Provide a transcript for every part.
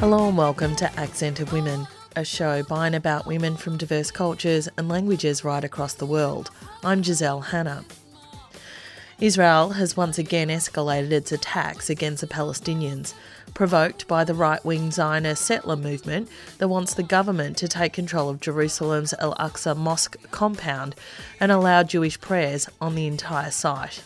Hello and welcome to Accent of Women, a show by and about women from diverse cultures and languages right across the world. I'm Giselle Hanna. Israel has once again escalated its attacks against the Palestinians, provoked by the right wing Zionist settler movement that wants the government to take control of Jerusalem's Al Aqsa Mosque compound and allow Jewish prayers on the entire site.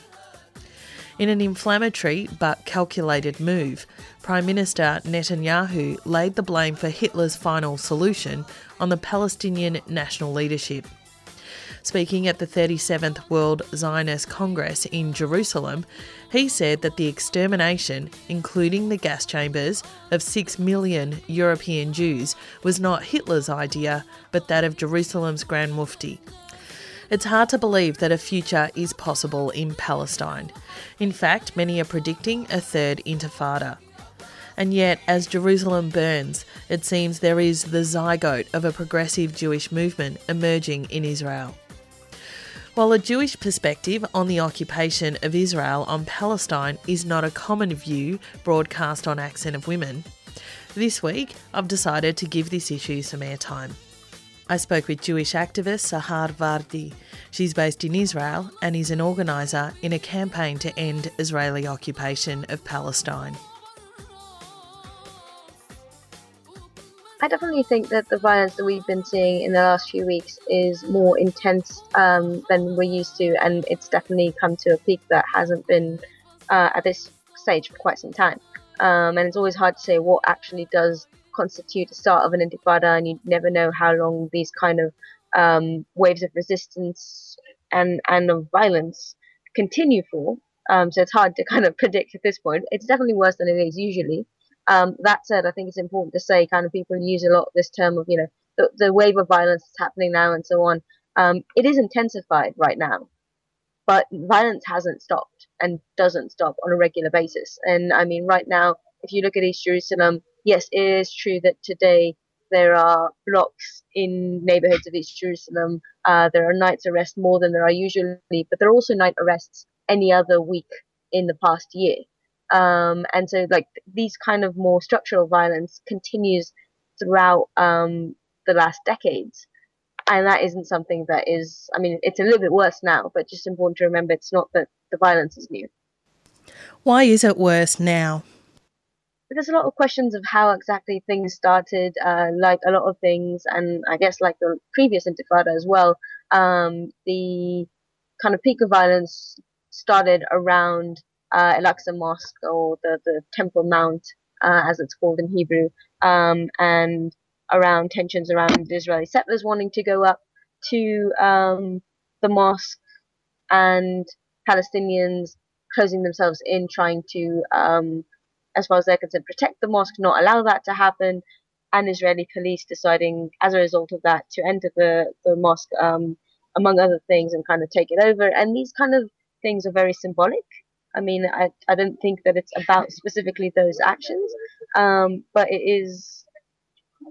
In an inflammatory but calculated move, Prime Minister Netanyahu laid the blame for Hitler's final solution on the Palestinian national leadership. Speaking at the 37th World Zionist Congress in Jerusalem, he said that the extermination, including the gas chambers, of 6 million European Jews was not Hitler's idea, but that of Jerusalem's Grand Mufti. It's hard to believe that a future is possible in Palestine. In fact, many are predicting a third intifada. And yet, as Jerusalem burns, it seems there is the zygote of a progressive Jewish movement emerging in Israel. While a Jewish perspective on the occupation of Israel on Palestine is not a common view broadcast on Accent of Women, this week I've decided to give this issue some airtime. I spoke with Jewish activist Sahar Vardi. She's based in Israel and is an organiser in a campaign to end Israeli occupation of Palestine. I definitely think that the violence that we've been seeing in the last few weeks is more intense um, than we're used to, and it's definitely come to a peak that hasn't been uh, at this stage for quite some time. Um, and it's always hard to say what actually does constitute the start of an intifada, and you never know how long these kind of um, waves of resistance and and of violence continue for. Um, so it's hard to kind of predict at this point. It's definitely worse than it is usually. Um, that said, I think it's important to say, kind of people use a lot this term of you know the, the wave of violence that's happening now and so on. Um, it is intensified right now, but violence hasn't stopped and doesn't stop on a regular basis. And I mean, right now, if you look at East Jerusalem, yes, it is true that today there are blocks in neighborhoods of East Jerusalem. Uh, there are night arrests more than there are usually, but there are also night arrests any other week in the past year. Um, and so, like these kind of more structural violence continues throughout um, the last decades, and that isn't something that is. I mean, it's a little bit worse now, but just important to remember it's not that the violence is new. Why is it worse now? There's a lot of questions of how exactly things started, uh, like a lot of things, and I guess like the previous Intifada as well. Um, the kind of peak of violence started around uh, Al Mosque or the, the Temple Mount, uh, as it's called in Hebrew, um, and around tensions around Israeli settlers wanting to go up to um, the mosque and Palestinians closing themselves in, trying to um, as far as they're concerned, protect the mosque, not allow that to happen, and Israeli police deciding, as a result of that, to enter the, the mosque, um, among other things, and kind of take it over. And these kind of things are very symbolic. I mean, I, I don't think that it's about specifically those actions, um, but it is,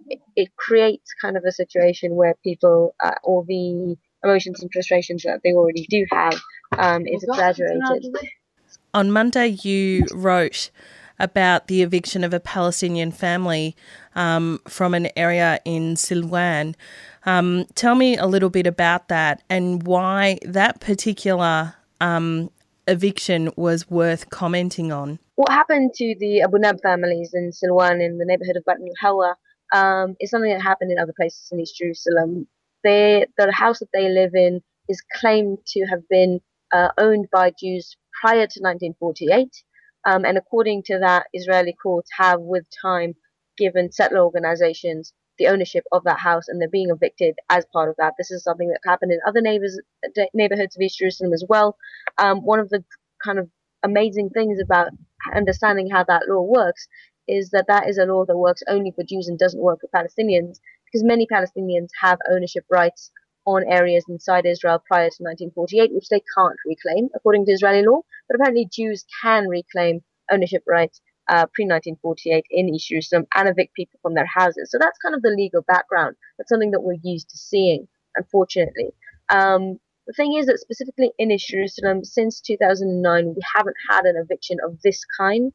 it, it, creates kind of a situation where people, uh, all the emotions and frustrations that they already do have, um, is exaggerated. On Monday, you wrote about the eviction of a Palestinian family um, from an area in Silwan. Um, tell me a little bit about that and why that particular um, eviction was worth commenting on. What happened to the Abu Nab families in Silwan in the neighborhood of Batn Hawa um, is something that happened in other places in East Jerusalem. They, the house that they live in is claimed to have been uh, owned by Jews prior to 1948. Um, and according to that, Israeli courts have, with time, given settler organizations the ownership of that house and they're being evicted as part of that. This is something that happened in other neighbors, neighborhoods of East Jerusalem as well. Um, one of the kind of amazing things about understanding how that law works is that that is a law that works only for Jews and doesn't work for Palestinians because many Palestinians have ownership rights on areas inside Israel prior to 1948, which they can't reclaim according to Israeli law. But apparently, Jews can reclaim ownership rights uh, pre 1948 in East Jerusalem and evict people from their houses. So that's kind of the legal background. That's something that we're used to seeing, unfortunately. Um, the thing is that specifically in East Jerusalem, since 2009, we haven't had an eviction of this kind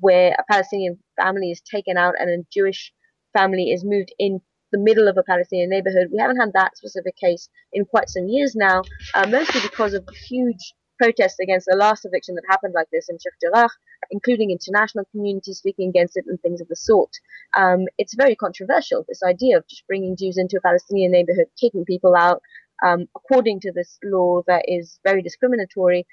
where a Palestinian family is taken out and a Jewish family is moved in the middle of a Palestinian neighborhood. We haven't had that specific case in quite some years now, uh, mostly because of huge protests against the last eviction that happened like this in Sheikh Jarrah, including international communities speaking against it and things of the sort. Um, it's very controversial, this idea of just bringing Jews into a Palestinian neighborhood, kicking people out, um, according to this law that is very discriminatory,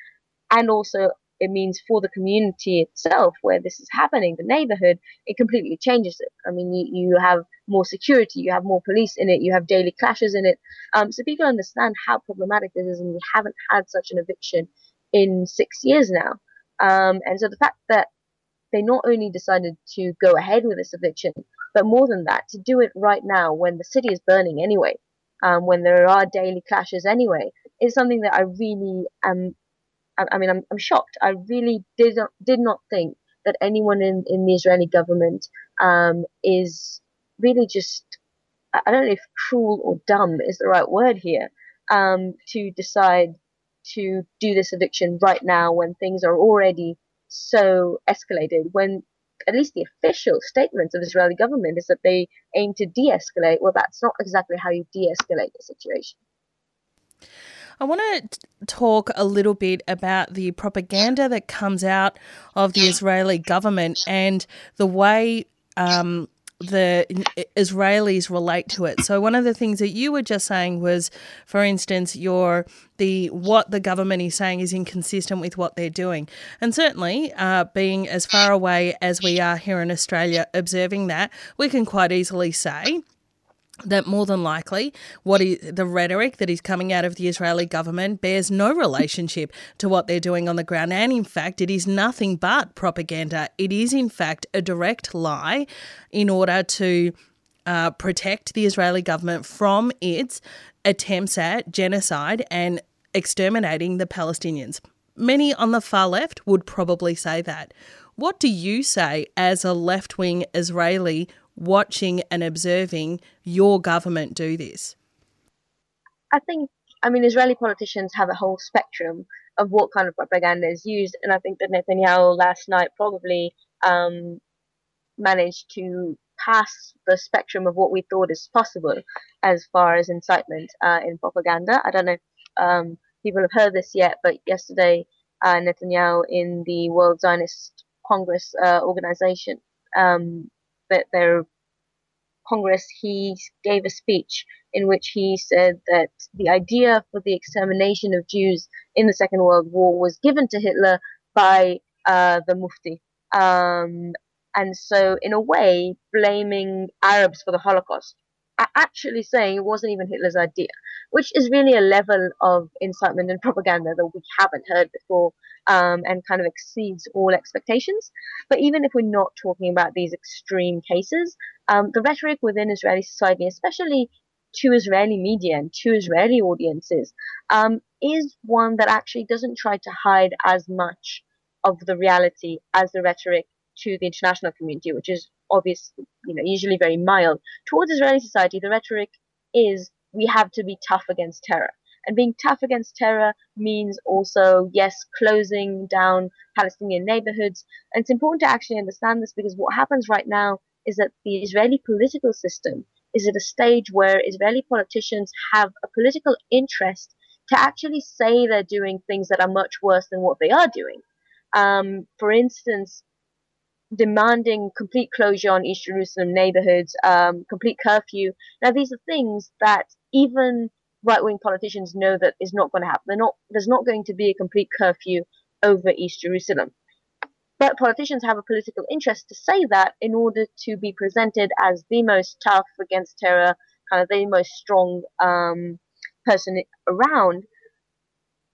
and also it means for the community itself where this is happening, the neighborhood, it completely changes it. I mean, you, you have more security, you have more police in it, you have daily clashes in it. Um, so people understand how problematic this is, and we haven't had such an eviction in six years now. Um, and so the fact that they not only decided to go ahead with this eviction, but more than that, to do it right now when the city is burning anyway, um, when there are daily clashes anyway, is something that I really am I, I mean, I'm, I'm shocked. I really did not, did not think that anyone in, in the Israeli government um, is really just, I don't know if cruel or dumb is the right word here, um, to decide to do this eviction right now when things are already so escalated, when at least the official statements of the Israeli government is that they aim to de-escalate. Well, that's not exactly how you de-escalate a situation. I want to talk a little bit about the propaganda that comes out of the Israeli government and the way um, the Israelis relate to it. So one of the things that you were just saying was, for instance, your the what the government is saying is inconsistent with what they're doing, and certainly uh, being as far away as we are here in Australia, observing that we can quite easily say that more than likely what is the rhetoric that is coming out of the Israeli government bears no relationship to what they're doing on the ground. And in fact it is nothing but propaganda. It is in fact a direct lie in order to uh, protect the Israeli government from its attempts at genocide and exterminating the Palestinians. Many on the far left would probably say that. What do you say as a left-wing Israeli watching and observing your government do this? I think, I mean, Israeli politicians have a whole spectrum of what kind of propaganda is used, and I think that Netanyahu last night probably um, managed to pass the spectrum of what we thought is possible as far as incitement uh, in propaganda. I don't know if um, people have heard this yet, but yesterday uh, Netanyahu in the World Zionist Congress uh, organization um, that their Congress, he gave a speech in which he said that the idea for the extermination of Jews in the Second World War was given to Hitler by uh, the Mufti. Um, and so, in a way, blaming Arabs for the Holocaust actually saying it wasn't even Hitler's idea, which is really a level of incitement and propaganda that we haven't heard before um, and kind of exceeds all expectations. But even if we're not talking about these extreme cases, um, the rhetoric within Israeli society, especially to Israeli media and to Israeli audiences, um, is one that actually doesn't try to hide as much of the reality as the rhetoric to the international community, which is obviously, you know, usually very mild. Towards Israeli society, the rhetoric is we have to be tough against terror. And being tough against terror means also, yes, closing down Palestinian neighborhoods. And it's important to actually understand this because what happens right now is that the Israeli political system is at a stage where Israeli politicians have a political interest to actually say they're doing things that are much worse than what they are doing. Um, for instance, demanding complete closure on East Jerusalem neighborhoods, um, complete curfew. Now, these are things that even right-wing politicians know that is not going to happen. Not, there's not going to be a complete curfew over East Jerusalem. But politicians have a political interest to say that in order to be presented as the most tough against terror, kind of the most strong um, person around.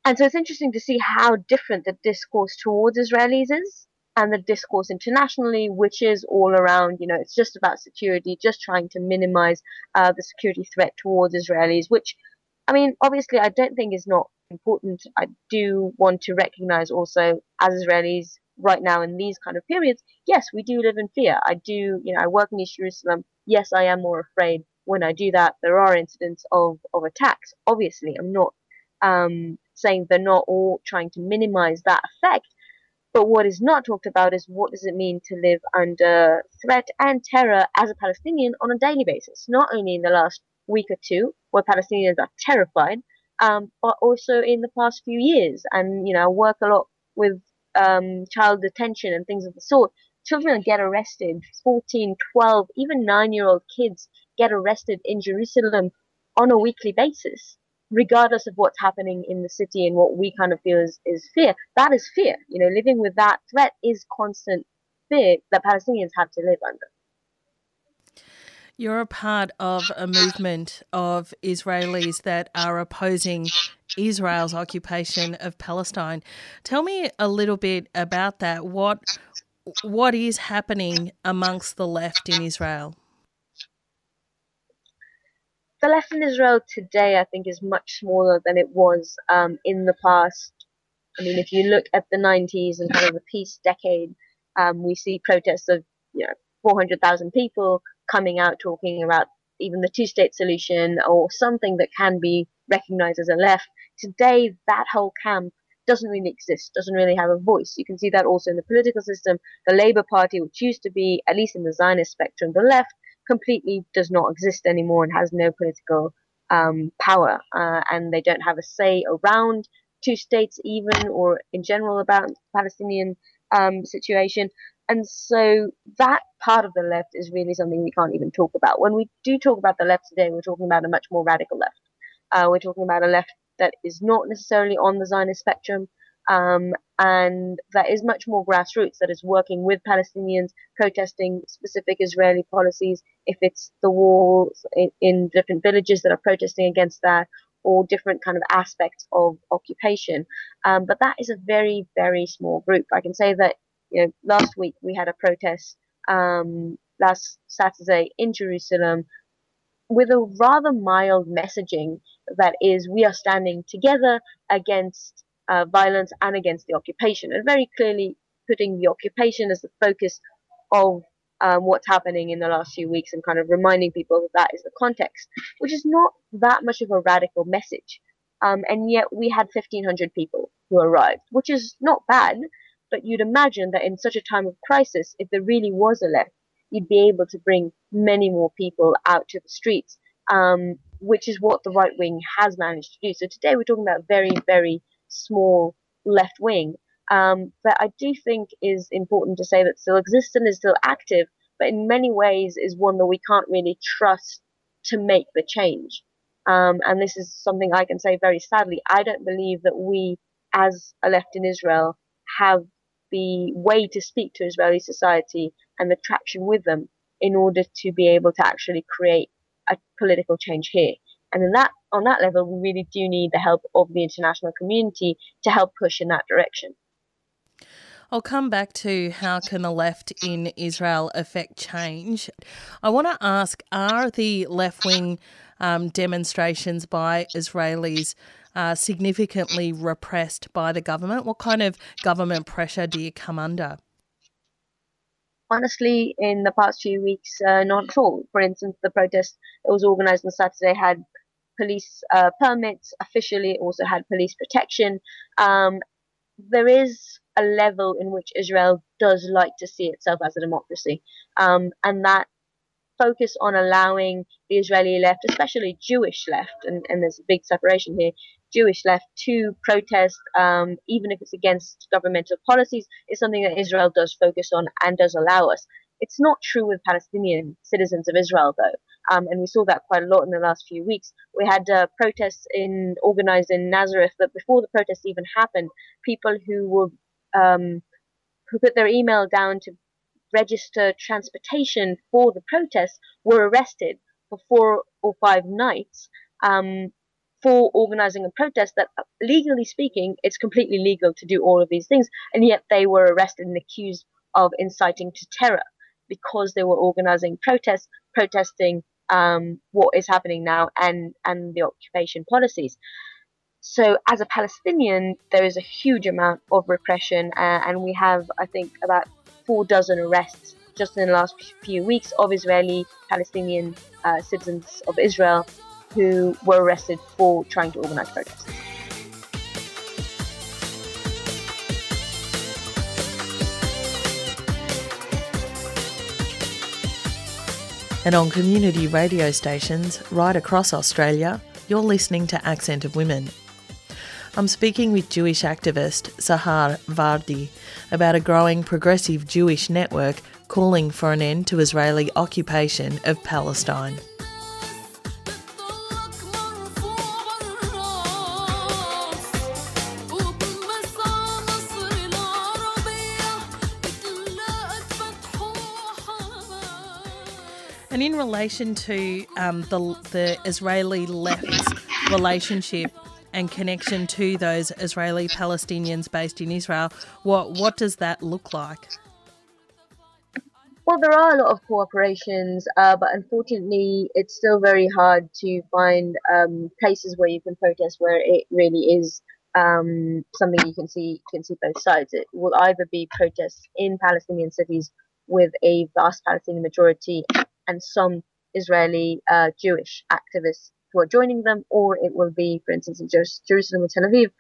And so it's interesting to see how different the discourse towards Israelis is and the discourse internationally, which is all around, you know, it's just about security, just trying to minimize uh, the security threat towards Israelis, which, I mean, obviously, I don't think it's not important. I do want to recognize also, as Israelis right now in these kind of periods, yes, we do live in fear. I do, you know, I work in East Jerusalem. Yes, I am more afraid when I do that. There are incidents of, of attacks. Obviously, I'm not um, saying they're not all trying to minimize that effect But what is not talked about is what does it mean to live under threat and terror as a Palestinian on a daily basis, not only in the last week or two, where Palestinians are terrified, um, but also in the past few years. And, you know, I work a lot with um, child detention and things of the sort. Children get arrested, 14, 12, even 9 year old kids get arrested in Jerusalem on a weekly basis regardless of what's happening in the city and what we kind of feel is, is fear. That is fear. You know, living with that threat is constant fear that Palestinians have to live under. You're a part of a movement of Israelis that are opposing Israel's occupation of Palestine. Tell me a little bit about that. What what is happening amongst the left in Israel? the left in Israel today, I think, is much smaller than it was um, in the past. I mean, if you look at the 90s and kind of the peace decade, um, we see protests of you know 400,000 people coming out talking about even the two-state solution or something that can be recognized as a left. Today, that whole camp doesn't really exist, doesn't really have a voice. You can see that also in the political system. The Labour Party, which used to be, at least in the Zionist spectrum, the left, completely does not exist anymore and has no political um, power, uh, and they don't have a say around two states even, or in general about the Palestinian um, situation. And so that part of the left is really something we can't even talk about. When we do talk about the left today, we're talking about a much more radical left. Uh, we're talking about a left that is not necessarily on the Zionist spectrum, um, and that is much more grassroots, that is working with Palestinians, protesting specific Israeli policies, if it's the walls in, in different villages that are protesting against that, or different kind of aspects of occupation. Um, but that is a very, very small group. I can say that you know last week we had a protest um, last Saturday in Jerusalem with a rather mild messaging that is we are standing together against uh, violence and against the occupation, and very clearly putting the occupation as the focus of um, what's happening in the last few weeks and kind of reminding people that that is the context, which is not that much of a radical message. Um, and yet we had 1,500 people who arrived, which is not bad, but you'd imagine that in such a time of crisis, if there really was a left, you'd be able to bring many more people out to the streets, um, which is what the right wing has managed to do. So today we're talking about very, very small left wing um, that I do think is important to say that still exists and is still active, but in many ways is one that we can't really trust to make the change. Um, and this is something I can say very sadly. I don't believe that we, as a left in Israel, have the way to speak to Israeli society and the traction with them in order to be able to actually create a political change here. And in that, on that level, we really do need the help of the international community to help push in that direction. I'll come back to how can the left in Israel affect change. I want to ask: Are the left wing um, demonstrations by Israelis uh, significantly repressed by the government? What kind of government pressure do you come under? Honestly, in the past few weeks, uh, not at all. For instance, the protest that was organised on Saturday had police uh, permits. Officially, also had police protection. Um, there is a level in which Israel does like to see itself as a democracy, um, and that focus on allowing the Israeli left, especially Jewish left, and, and there's a big separation here, Jewish left to protest, um, even if it's against governmental policies, is something that Israel does focus on and does allow us. It's not true with Palestinian citizens of Israel, though. Um, and we saw that quite a lot in the last few weeks. We had uh, protests in organized in Nazareth, but before the protests even happened, people who were um, who put their email down to register transportation for the protests were arrested for four or five nights um, for organizing a protest that, legally speaking, it's completely legal to do all of these things, and yet they were arrested and accused of inciting to terror because they were organizing protests, protesting um, what is happening now and, and the occupation policies. So, as a Palestinian, there is a huge amount of repression, uh, and we have, I think, about four dozen arrests just in the last few weeks of Israeli Palestinian uh, citizens of Israel who were arrested for trying to organize protests. And on community radio stations right across Australia, you're listening to Accent of Women. I'm speaking with Jewish activist Sahar Vardi about a growing progressive Jewish network calling for an end to Israeli occupation of Palestine. Relation to um, the, the Israeli left's relationship and connection to those Israeli Palestinians based in Israel, what what does that look like? Well, there are a lot of cooperations, uh, but unfortunately, it's still very hard to find um, places where you can protest where it really is um, something you can see can see both sides. It will either be protests in Palestinian cities with a vast Palestinian majority and some Israeli uh, Jewish activists who are joining them, or it will be, for instance, in Jerusalem or Tel Aviv,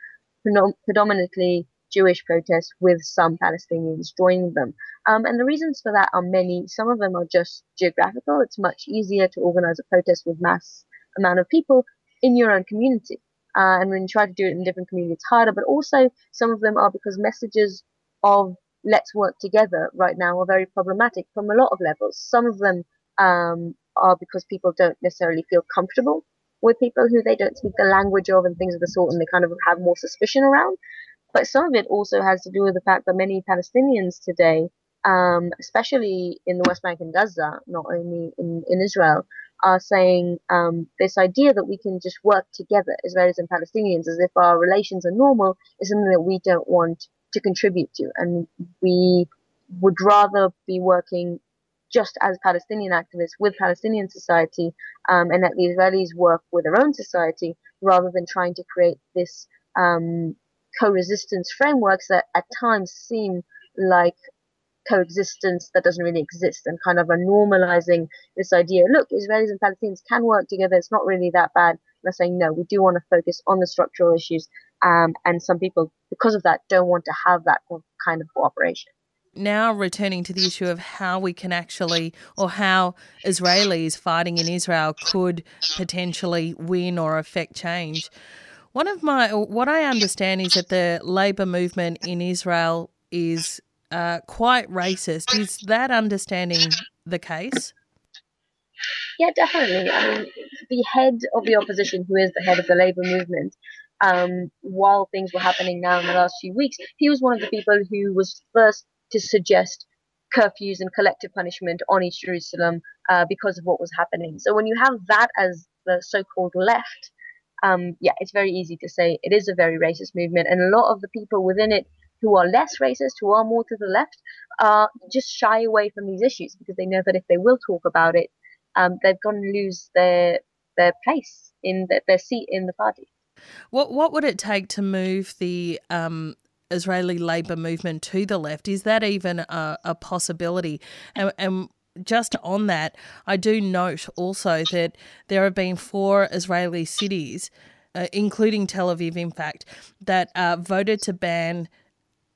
predominantly Jewish protests with some Palestinians joining them. Um, and the reasons for that are many. Some of them are just geographical. It's much easier to organize a protest with mass amount of people in your own community. Uh, and when you try to do it in different communities, it's harder. But also, some of them are because messages of let's work together right now are very problematic from a lot of levels. Some of them um, are because people don't necessarily feel comfortable with people who they don't speak the language of and things of the sort, and they kind of have more suspicion around. But some of it also has to do with the fact that many Palestinians today, um, especially in the West Bank and Gaza, not only in, in Israel, are saying um, this idea that we can just work together, Israelis and Palestinians, as if our relations are normal, is something that we don't want to contribute to. And we would rather be working just as Palestinian activists with Palestinian society, um, and that the Israelis work with their own society rather than trying to create this um, co-resistance frameworks that at times seem like coexistence that doesn't really exist and kind of are normalizing this idea look israelis and palestinians can work together it's not really that bad. They're saying no we do want to focus on the structural issues um, and some people because of that don't want to have that kind of cooperation now returning to the issue of how we can actually, or how Israelis fighting in Israel could potentially win or affect change. One of my, what I understand is that the labor movement in Israel is uh, quite racist. Is that understanding the case? Yeah, definitely. I mean, the head of the opposition, who is the head of the labor movement, um, while things were happening now in the last few weeks, he was one of the people who was first to suggest curfews and collective punishment on East Jerusalem uh, because of what was happening. So when you have that as the so-called left, um, yeah, it's very easy to say it is a very racist movement, and a lot of the people within it who are less racist, who are more to the left, uh, just shy away from these issues because they know that if they will talk about it, um, they're going to lose their their place in the, their seat in the party. What what would it take to move the um, Israeli labor movement to the left. Is that even a, a possibility? And, and just on that, I do note also that there have been four Israeli cities, uh, including Tel Aviv, in fact, that uh, voted to ban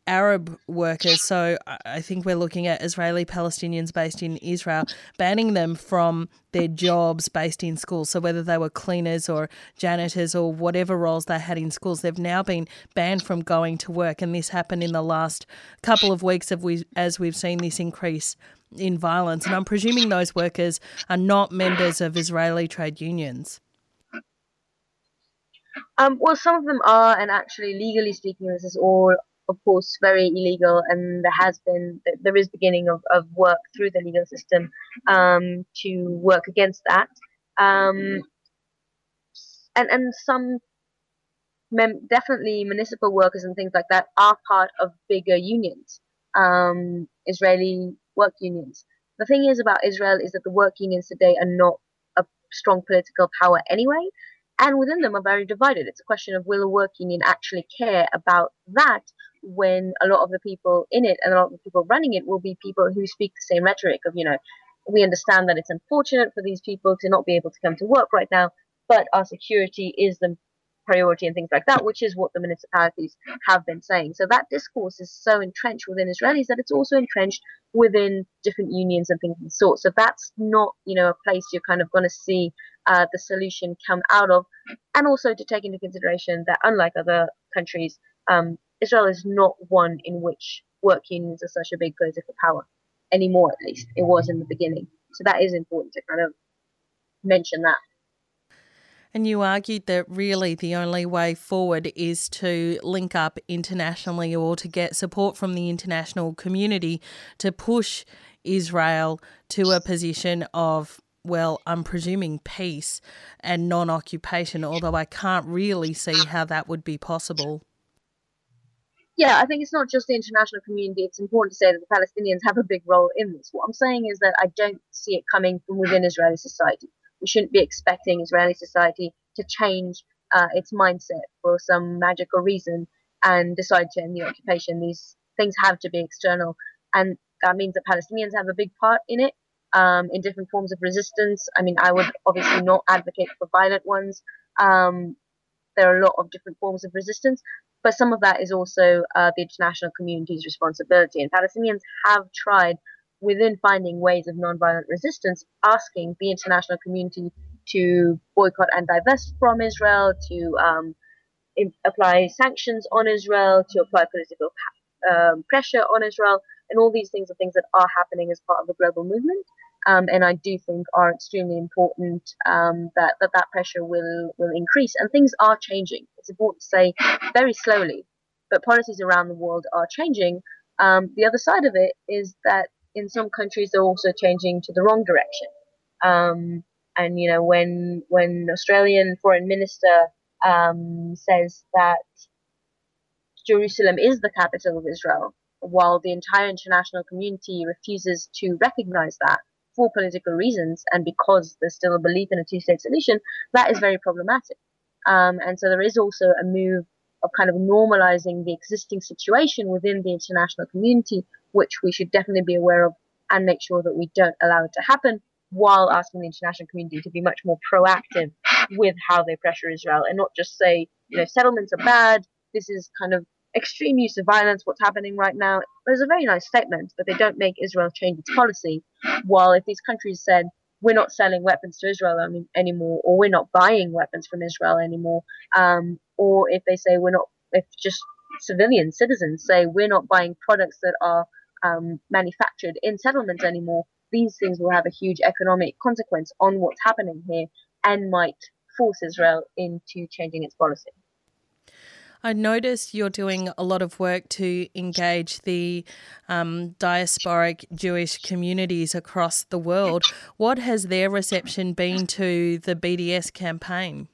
Arab workers, so I think we're looking at Israeli Palestinians based in Israel, banning them from their jobs based in schools. So whether they were cleaners or janitors or whatever roles they had in schools, they've now been banned from going to work. And this happened in the last couple of weeks of we, as we've seen this increase in violence. And I'm presuming those workers are not members of Israeli trade unions. Um, well, some of them are, and actually, legally speaking, this is all of course, very illegal, and there has been there is beginning of, of work through the legal system um, to work against that, um, and and some mem- definitely municipal workers and things like that are part of bigger unions, um, Israeli work unions. The thing is about Israel is that the work unions today are not a strong political power anyway, and within them are very divided. It's a question of will a work union actually care about that when a lot of the people in it and a lot of the people running it will be people who speak the same rhetoric of, you know, we understand that it's unfortunate for these people to not be able to come to work right now, but our security is the priority and things like that, which is what the municipalities have been saying. So that discourse is so entrenched within Israelis that it's also entrenched within different unions and things of the sort. So that's not, you know, a place you're kind of going to see uh, the solution come out of. And also to take into consideration that unlike other countries, um, Israel is not one in which work unions are such a big political power anymore, at least. It was in the beginning. So that is important to kind of mention that. And you argued that really the only way forward is to link up internationally or to get support from the international community to push Israel to a position of, well, I'm presuming peace and non occupation, although I can't really see how that would be possible. Yeah, I think it's not just the international community. It's important to say that the Palestinians have a big role in this. What I'm saying is that I don't see it coming from within Israeli society we shouldn't be expecting Israeli society to change uh, its mindset for some magical reason and decide to end the occupation. These things have to be external, and that means that Palestinians have a big part in it. Um, in different forms of resistance. I mean, I would obviously not advocate for violent ones. Um, there are a lot of different forms of resistance, but some of that is also uh, the international community's responsibility. And Palestinians have tried within finding ways of nonviolent resistance, asking the international community to boycott and divest from Israel, to um, apply sanctions on Israel, to apply political um, pressure on Israel, and all these things are things that are happening as part of the global movement. Um, and I do think are extremely important um, that, that that pressure will will increase and things are changing. It's important to say very slowly, but policies around the world are changing. Um, the other side of it is that in some countries they're also changing to the wrong direction. Um, and you know when when Australian foreign minister um, says that Jerusalem is the capital of Israel, while the entire international community refuses to recognize that for political reasons and because there's still a belief in a two-state solution, that is very problematic. Um, and so there is also a move of kind of normalizing the existing situation within the international community which we should definitely be aware of and make sure that we don't allow it to happen while asking the international community to be much more proactive with how they pressure Israel and not just say, you know, settlements are bad, this is kind of extreme use of violence, what's happening right now. There's a very nice statement, but they don't make Israel change its policy. While if these countries said, we're not selling weapons to Israel anymore, or we're not buying weapons from Israel anymore, um, or if they say we're not, if just civilian citizens say we're not buying products that are um, manufactured in settlements anymore, these things will have a huge economic consequence on what's happening here and might force Israel into changing its policy. I noticed you're doing a lot of work to engage the um, diasporic Jewish communities across the world. What has their reception been to the BDS campaign?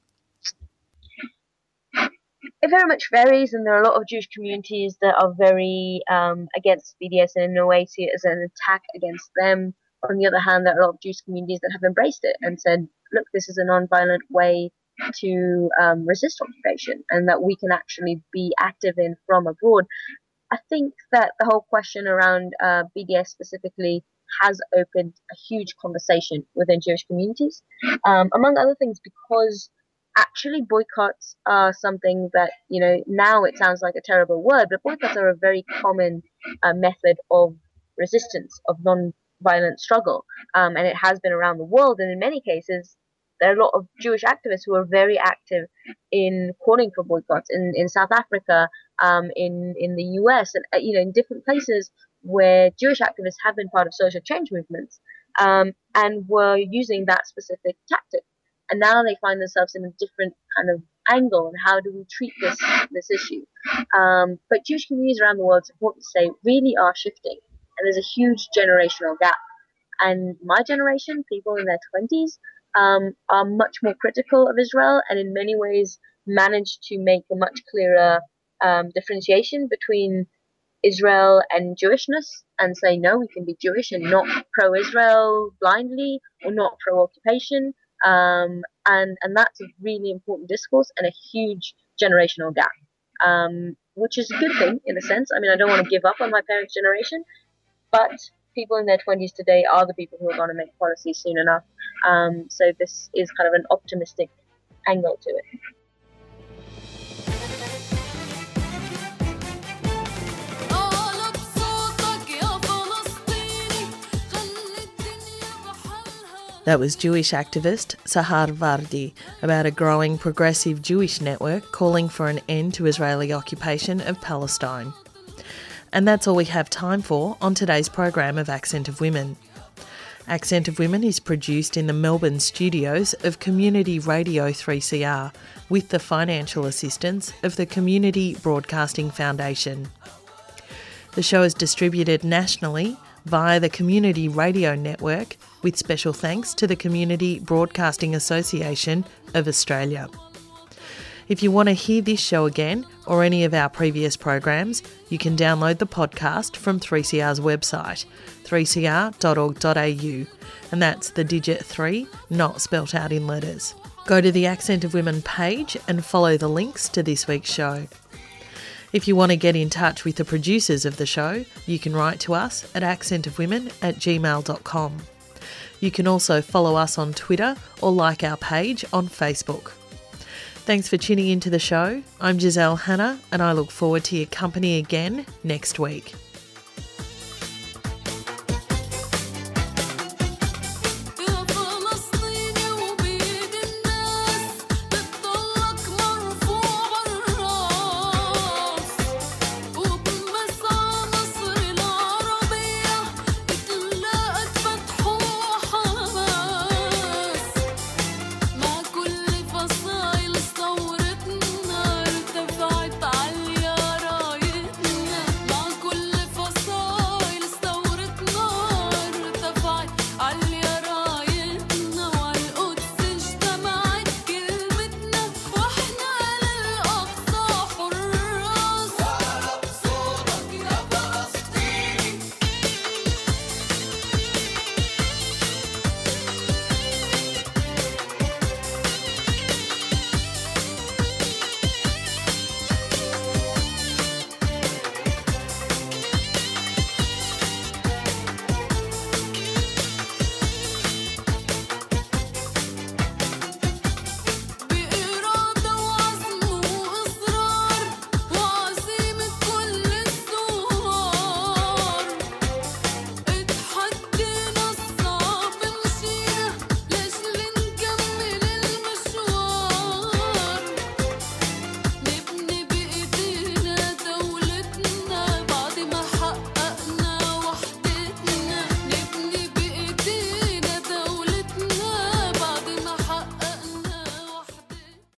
it very much varies, and there are a lot of Jewish communities that are very um, against BDS and in a way see it as an attack against them. On the other hand, there are a lot of Jewish communities that have embraced it and said, look, this is a non-violent way to um, resist occupation and that we can actually be active in from abroad. I think that the whole question around uh, BDS specifically has opened a huge conversation within Jewish communities, um, among other things because actually boycotts are something that you know now it sounds like a terrible word but boycotts are a very common uh, method of resistance of non-violent struggle um, and it has been around the world and in many cases there are a lot of Jewish activists who are very active in calling for boycotts in, in South Africa, um, in in the US, and uh, you know in different places where Jewish activists have been part of social change movements um, and were using that specific tactic. And now they find themselves in a different kind of angle and how do we treat this this issue. Um, but Jewish communities around the world, it's important to say, really are shifting. And there's a huge generational gap. And my generation, people in their 20s, um, are much more critical of Israel and in many ways manage to make a much clearer um, differentiation between Israel and Jewishness and say, no, we can be Jewish and not pro Israel blindly or not pro occupation. Um, and, and that's a really important discourse and a huge generational gap, um, which is a good thing in a sense. I mean, I don't want to give up on my parents' generation, but people in their 20s today are the people who are going to make policy soon enough. Um, so this is kind of an optimistic angle to it. That was Jewish activist Sahar Vardi about a growing progressive Jewish network calling for an end to Israeli occupation of Palestine. And that's all we have time for on today's program of Accent of Women. Accent of Women is produced in the Melbourne studios of Community Radio 3CR with the financial assistance of the Community Broadcasting Foundation. The show is distributed nationally via the Community Radio Network with special thanks to the Community Broadcasting Association of Australia. If you want to hear this show again or any of our previous programs, you can download the podcast from 3CR's website, 3cr.org.au, and that's the digit 3, not spelt out in letters. Go to the Accent of Women page and follow the links to this week's show. If you want to get in touch with the producers of the show, you can write to us at accentofwomen at gmail.com. You can also follow us on Twitter or like our page on Facebook. Thanks for tuning into the show. I'm Giselle Hanna, and I look forward to your company again next week.